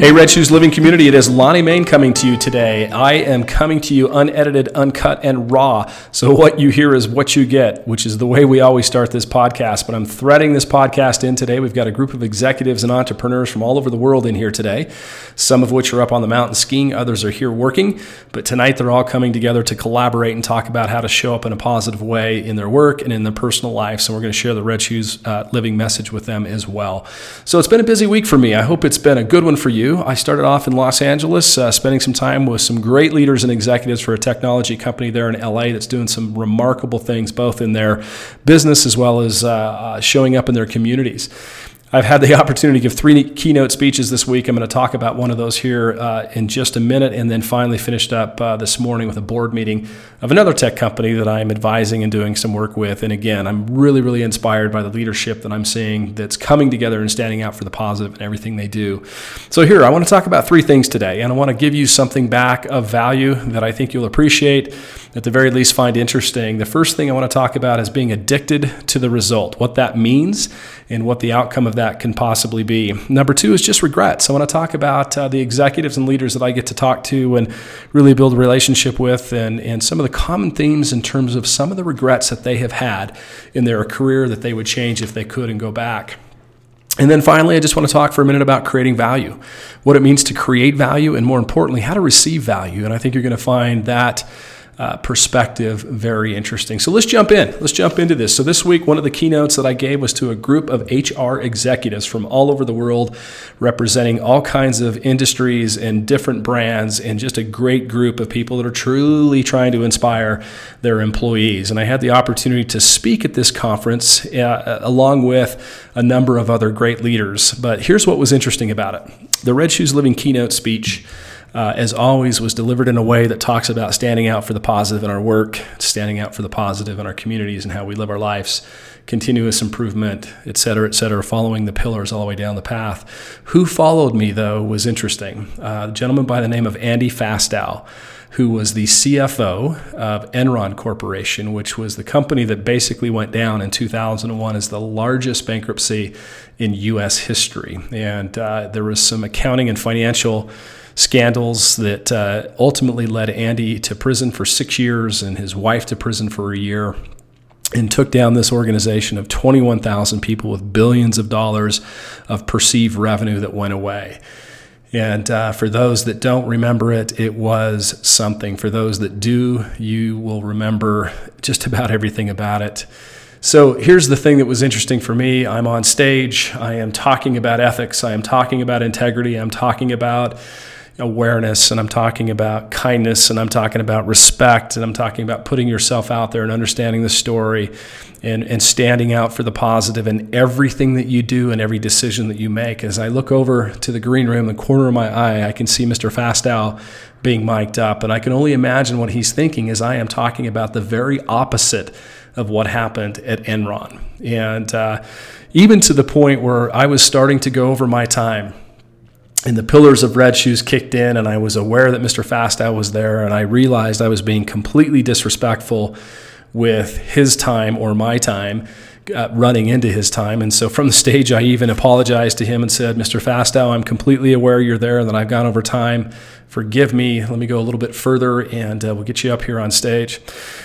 Hey, Red Shoes Living Community, it is Lonnie Mayne coming to you today. I am coming to you unedited, uncut, and raw. So, what you hear is what you get, which is the way we always start this podcast. But I'm threading this podcast in today. We've got a group of executives and entrepreneurs from all over the world in here today, some of which are up on the mountain skiing, others are here working. But tonight, they're all coming together to collaborate and talk about how to show up in a positive way in their work and in their personal life. So, we're going to share the Red Shoes uh, Living message with them as well. So, it's been a busy week for me. I hope it's been a good one for you. I started off in Los Angeles, uh, spending some time with some great leaders and executives for a technology company there in LA that's doing some remarkable things, both in their business as well as uh, uh, showing up in their communities. I've had the opportunity to give three keynote speeches this week. I'm going to talk about one of those here uh, in just a minute, and then finally finished up uh, this morning with a board meeting of another tech company that I'm advising and doing some work with. And again, I'm really, really inspired by the leadership that I'm seeing that's coming together and standing out for the positive in everything they do. So, here, I want to talk about three things today, and I want to give you something back of value that I think you'll appreciate, at the very least, find interesting. The first thing I want to talk about is being addicted to the result, what that means, and what the outcome of that can possibly be. Number two is just regrets. I want to talk about uh, the executives and leaders that I get to talk to and really build a relationship with, and, and some of the common themes in terms of some of the regrets that they have had in their career that they would change if they could and go back. And then finally, I just want to talk for a minute about creating value, what it means to create value, and more importantly, how to receive value. And I think you're going to find that uh, perspective very interesting. So let's jump in. Let's jump into this. So this week, one of the keynotes that I gave was to a group of HR executives from all over the world, representing all kinds of industries and different brands, and just a great group of people that are truly trying to inspire their employees. And I had the opportunity to speak at this conference uh, along with a number of other great leaders. But here's what was interesting about it the Red Shoes Living keynote speech uh, as always, was delivered in a way that talks about standing out for the positive in our work, standing out for the positive in our communities and how we live our lives, continuous improvement, et cetera, et cetera, following the pillars all the way down the path. Who followed me, though, was interesting. Uh, a gentleman by the name of Andy Fastow who was the CFO of Enron Corporation, which was the company that basically went down in 2001 as the largest bankruptcy in U.S. history. And uh, there was some accounting and financial scandals that uh, ultimately led Andy to prison for six years and his wife to prison for a year and took down this organization of 21,000 people with billions of dollars of perceived revenue that went away. And uh, for those that don't remember it, it was something. For those that do, you will remember just about everything about it. So here's the thing that was interesting for me I'm on stage, I am talking about ethics, I am talking about integrity, I'm talking about awareness and I'm talking about kindness and I'm talking about respect and I'm talking about putting yourself out there and understanding the story and, and standing out for the positive in everything that you do and every decision that you make. As I look over to the green room, the corner of my eye, I can see Mr. Fastow being mic'd up. And I can only imagine what he's thinking as I am talking about the very opposite of what happened at Enron. And uh, even to the point where I was starting to go over my time and the pillars of red shoes kicked in and i was aware that mr fastow was there and i realized i was being completely disrespectful with his time or my time uh, running into his time and so from the stage i even apologized to him and said mr fastow i'm completely aware you're there and that i've gone over time forgive me. Let me go a little bit further and uh, we'll get you up here on stage.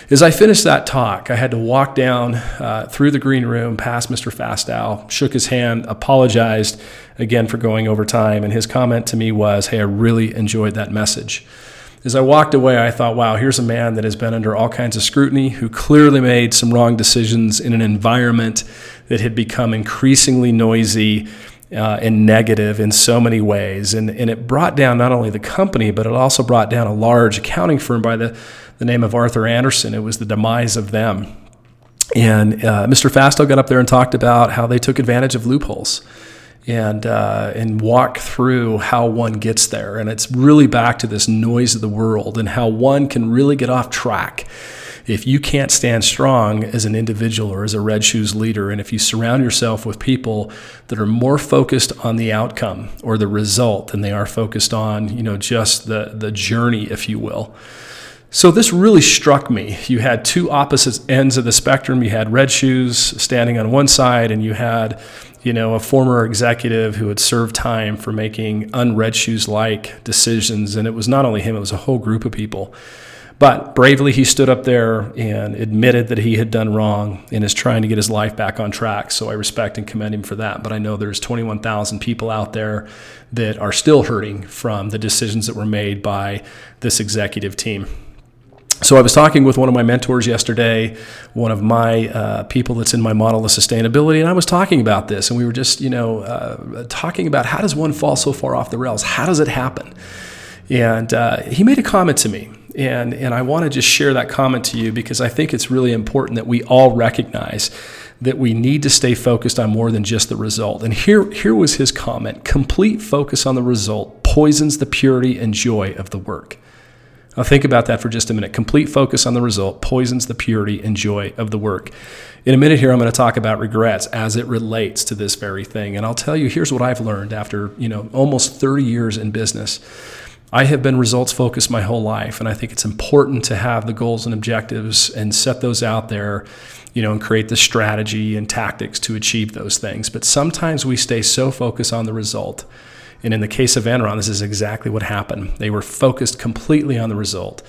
As I finished that talk, I had to walk down uh, through the green room past Mr. Fastow, shook his hand, apologized again for going over time. And his comment to me was, Hey, I really enjoyed that message. As I walked away, I thought, wow, here's a man that has been under all kinds of scrutiny, who clearly made some wrong decisions in an environment that had become increasingly noisy uh, and negative in so many ways. And, and it brought down not only the company, but it also brought down a large accounting firm by the, the name of Arthur Andersen. It was the demise of them. And uh, Mr. Fastow got up there and talked about how they took advantage of loopholes and uh, and walk through how one gets there. And it's really back to this noise of the world and how one can really get off track if you can't stand strong as an individual or as a red shoes leader, and if you surround yourself with people that are more focused on the outcome or the result than they are focused on, you know, just the, the journey, if you will. So this really struck me. You had two opposite ends of the spectrum. You had Red Shoes standing on one side, and you had, you know, a former executive who had served time for making unred shoes like decisions. And it was not only him; it was a whole group of people. But bravely, he stood up there and admitted that he had done wrong and is trying to get his life back on track. So I respect and commend him for that. But I know there's 21,000 people out there that are still hurting from the decisions that were made by this executive team so I was talking with one of my mentors yesterday, one of my uh, people that's in my model of sustainability, and I was talking about this, and we were just, you know, uh, talking about how does one fall so far off the rails? How does it happen? And uh, he made a comment to me, and and I want to just share that comment to you because I think it's really important that we all recognize that we need to stay focused on more than just the result. And here here was his comment: complete focus on the result poisons the purity and joy of the work. Now, think about that for just a minute. Complete focus on the result poisons the purity and joy of the work. In a minute here, I'm going to talk about regrets as it relates to this very thing. And I'll tell you, here's what I've learned after, you know, almost 30 years in business. I have been results focused my whole life, and I think it's important to have the goals and objectives and set those out there, you know, and create the strategy and tactics to achieve those things. But sometimes we stay so focused on the result and in the case of Enron, this is exactly what happened. They were focused completely on the result.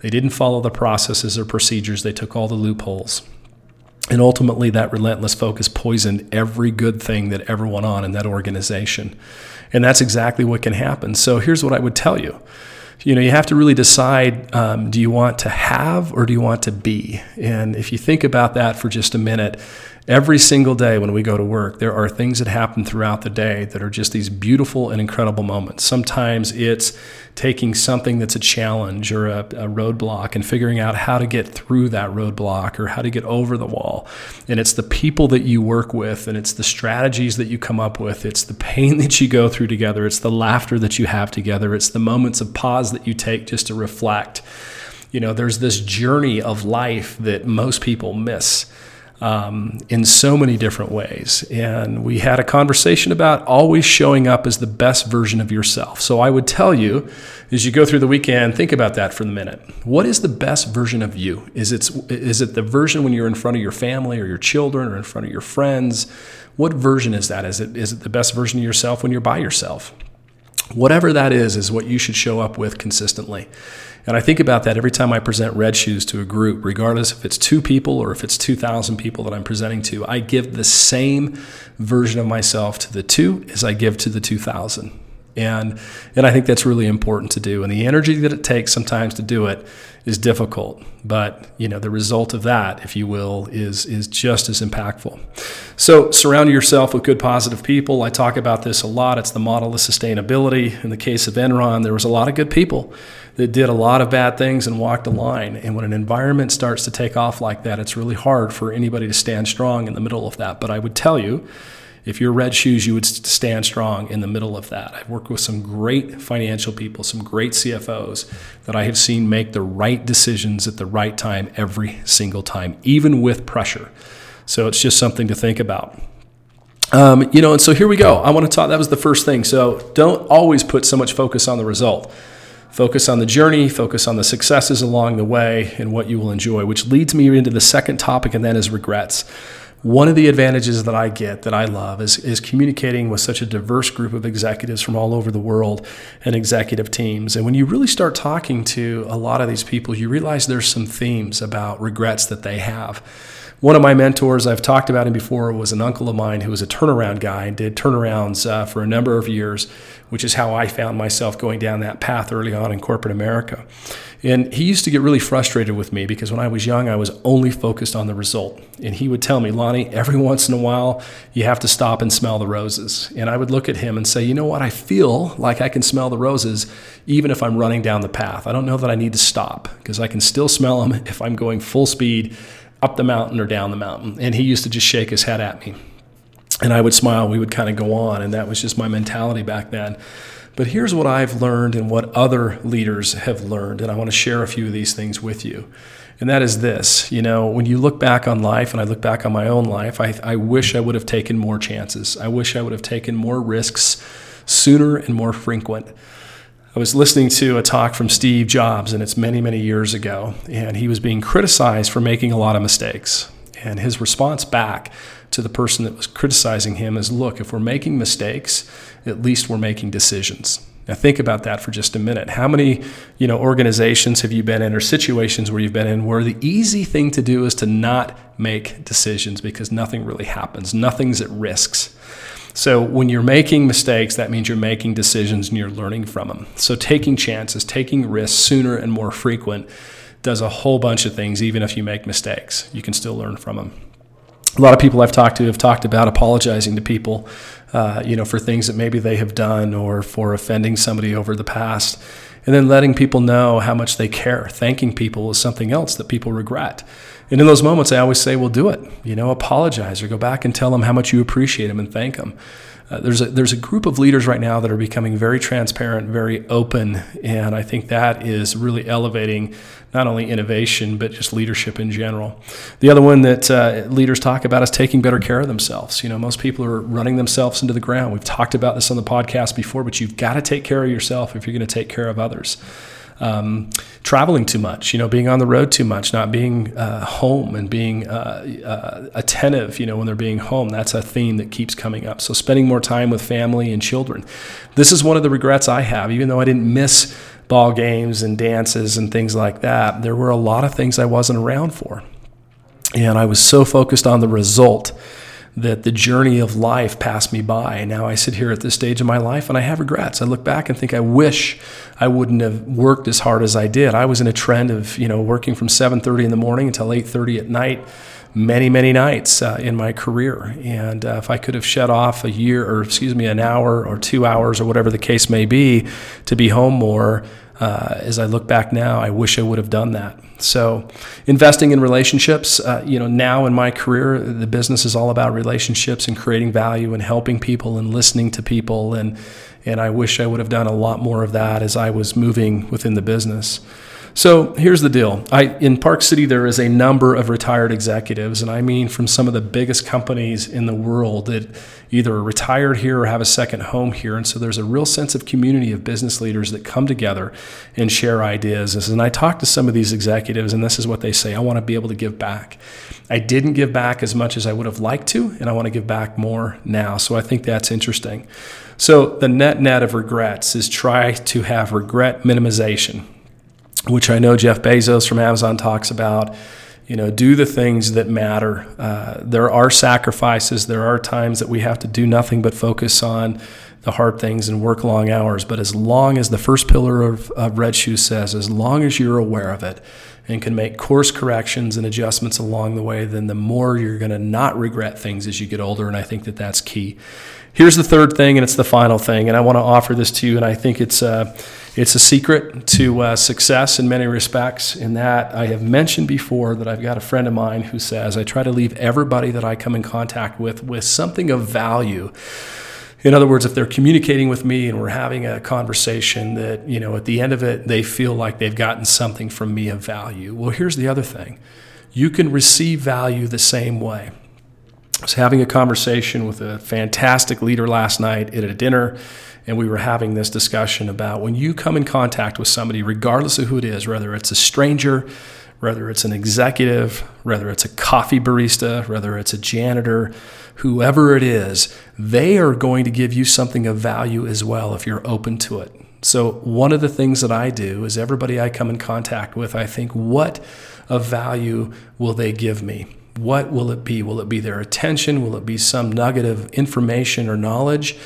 They didn't follow the processes or procedures, they took all the loopholes. And ultimately, that relentless focus poisoned every good thing that ever went on in that organization. And that's exactly what can happen. So here's what I would tell you. You know, you have to really decide um, do you want to have or do you want to be? And if you think about that for just a minute, Every single day when we go to work, there are things that happen throughout the day that are just these beautiful and incredible moments. Sometimes it's taking something that's a challenge or a, a, roadblock and figuring out how to get through that roadblock or how to get over the wall. And it's the people that you work with, and it's the strategies that you come up with, it's the pain that you go through together, it's the laughter that you have together, it's the moments of pause that you take just to reflect. You know, there's this journey of life that most people miss um, in so many different ways. And we had a conversation about always showing up as the best version of yourself. So I would tell you, as you go through the weekend, think about that for the minute. What is the best version of you? Is it, is it the version when you're in front of your family or your children or in front of your friends? What version is that? Is it, is it the best version of yourself when you're by yourself? Whatever that is, is what you should show up with consistently. And I think about that every time I present red shoes to a group, regardless if it's two people or if it's 2,000 people that I'm presenting to. I give the same version of myself to the two as I give to the 2,000. And, and I think that's really important to do. And the energy that it takes sometimes to do it is difficult. But you know, the result of that, if you will, is, is just as impactful. So surround yourself with good, positive people. I talk about this a lot. It's the model of sustainability. In the case of Enron, there was a lot of good people that did a lot of bad things and walked a line. And when an environment starts to take off like that, it's really hard for anybody to stand strong in the middle of that. But I would tell you, if you're red shoes, you would stand strong in the middle of that. I've worked with some great financial people, some great CFOs that I have seen make the right decisions at the right time every single time, even with pressure. So it's just something to think about. Um, you know, and so here we go. I want to talk. That was the first thing. So don't always put so much focus on the result. Focus on the journey, focus on the successes along the way, and what you will enjoy, which leads me into the second topic, and that is regrets. One of the advantages that I get that I love is, is communicating with such a diverse group of executives from all over the world and executive teams. And when you really start talking to a lot of these people, you realize there's some themes about regrets that they have. One of my mentors, I've talked about him before, was an uncle of mine who was a turnaround guy and did turnarounds uh, for a number of years, which is how I found myself going down that path early on in corporate America. And he used to get really frustrated with me because when I was young, I was only focused on the result. And he would tell me, Lonnie, every once in a while, you have to stop and smell the roses. And I would look at him and say, you know what? I feel like I can smell the roses even if I'm running down the path. I don't know that I need to stop because I can still smell them if I'm going full speed up the mountain or down the mountain. And he used to just shake his head at me. And I would smile, we would kind of go on. And that was just my mentality back then. But here's what I've learned and what other leaders have learned. And I want to share a few of these things with you. And that is this you know, when you look back on life, and I look back on my own life, I, I wish I would have taken more chances. I wish I would have taken more risks sooner and more frequent. I was listening to a talk from Steve Jobs, and it's many, many years ago, and he was being criticized for making a lot of mistakes. And his response back to the person that was criticizing him is look, if we're making mistakes, at least we're making decisions. Now think about that for just a minute. How many, you know, organizations have you been in or situations where you've been in where the easy thing to do is to not make decisions because nothing really happens. Nothing's at risks. So when you're making mistakes, that means you're making decisions and you're learning from them. So taking chances, taking risks sooner and more frequent does a whole bunch of things, even if you make mistakes. You can still learn from them. A lot of people I've talked to have talked about apologizing to people, uh, you know, for things that maybe they have done or for offending somebody over the past, and then letting people know how much they care. Thanking people is something else that people regret. And in those moments, I always say, well, do it. You know, apologize or go back and tell them how much you appreciate them and thank them. Uh, there's a there's a group of leaders right now that are becoming very transparent, very open, and I think that is really elevating not only innovation but just leadership in general. The other one that uh, leaders talk about is taking better care of themselves. You know, most people are running themselves into the ground. We've talked about this on the podcast before, but you've got to take care of yourself if you're going to take care of others um, traveling too much, you know, being on the road too much, not being uh, home and being uh, uh, attentive, you know, when they're being home. That's a theme that keeps coming up. So spending more time with family and children. This is one of the regrets I have, even though I didn't miss ball games and dances and things like that. There were a lot of things I wasn't around for. And I was so focused on the result that the journey of life passed me by. And now I sit here at this stage of my life and I have regrets. I look back and think I wish I wouldn't have worked as hard as I did. I was in a trend of, you know, working from 7:30 in the morning until 8:30 at night many, many nights uh, in my career. And uh, if I could have shut off a year, or excuse me, an hour or two hours, or whatever the case may be, to be home more, uh, as I look back now, I wish I would have done that. So, investing in relationships, uh, you know, now in my career, the business is all about relationships and creating value and helping people and listening to people. And, and I wish I would have done a lot more of that as I was moving within the business. So here's the deal. I, in Park City, there is a number of retired executives, and I mean from some of the biggest companies in the world that either are retired here or have a second home here. And so there's a real sense of community of business leaders that come together and share ideas. And I talk to some of these executives, and this is what they say I want to be able to give back. I didn't give back as much as I would have liked to, and I want to give back more now. So I think that's interesting. So the net net of regrets is try to have regret minimization which I know Jeff Bezos from Amazon talks about. You know, do the things that matter. Uh, there are sacrifices. There are times that we have to do nothing but focus on the hard things and work long hours. But as long as the first pillar of, of Red Shoe says, as long as you're aware of it and can make course corrections and adjustments along the way, then the more you're going to not regret things as you get older. And I think that that's key. Here's the third thing, and it's the final thing. And I want to offer this to you, and I think it's. Uh, it's a secret to uh, success in many respects, in that I have mentioned before that I've got a friend of mine who says I try to leave everybody that I come in contact with with something of value. In other words, if they're communicating with me and we're having a conversation that, you know, at the end of it, they feel like they've gotten something from me of value. Well, here's the other thing you can receive value the same way. I was having a conversation with a fantastic leader last night at a dinner and we were having this discussion about when you come in contact with somebody, regardless of who it is, whether it's a stranger, whether it's an executive, whether it's a coffee barista, whether it's a janitor, whoever it is, they are going to give you something of value as well if you're open to it. So, one of the things that I do is everybody I come in contact with, I think, what of value will they give me? What will it be? Will it be their attention? Will it be some nugget of information or knowledge?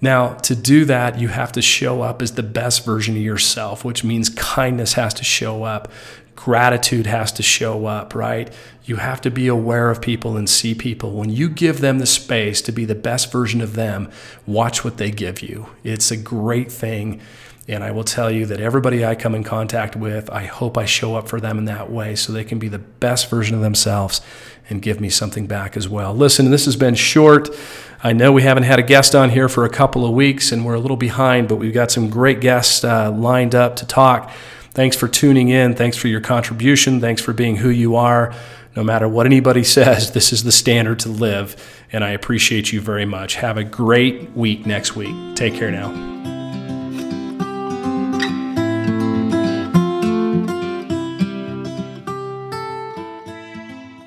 Now, to do that, you have to show up as the best version of yourself, which means kindness has to show up, gratitude has to show up, right? You have to be aware of people and see people. When you give them the space to be the best version of them, watch what they give you. It's a great thing. And I will tell you that everybody I come in contact with, I hope I show up for them in that way so they can be the best version of themselves and give me something back as well. Listen, this has been short. I know we haven't had a guest on here for a couple of weeks and we're a little behind, but we've got some great guests uh, lined up to talk. Thanks for tuning in. Thanks for your contribution. Thanks for being who you are. No matter what anybody says, this is the standard to live. And I appreciate you very much. Have a great week next week. Take care now.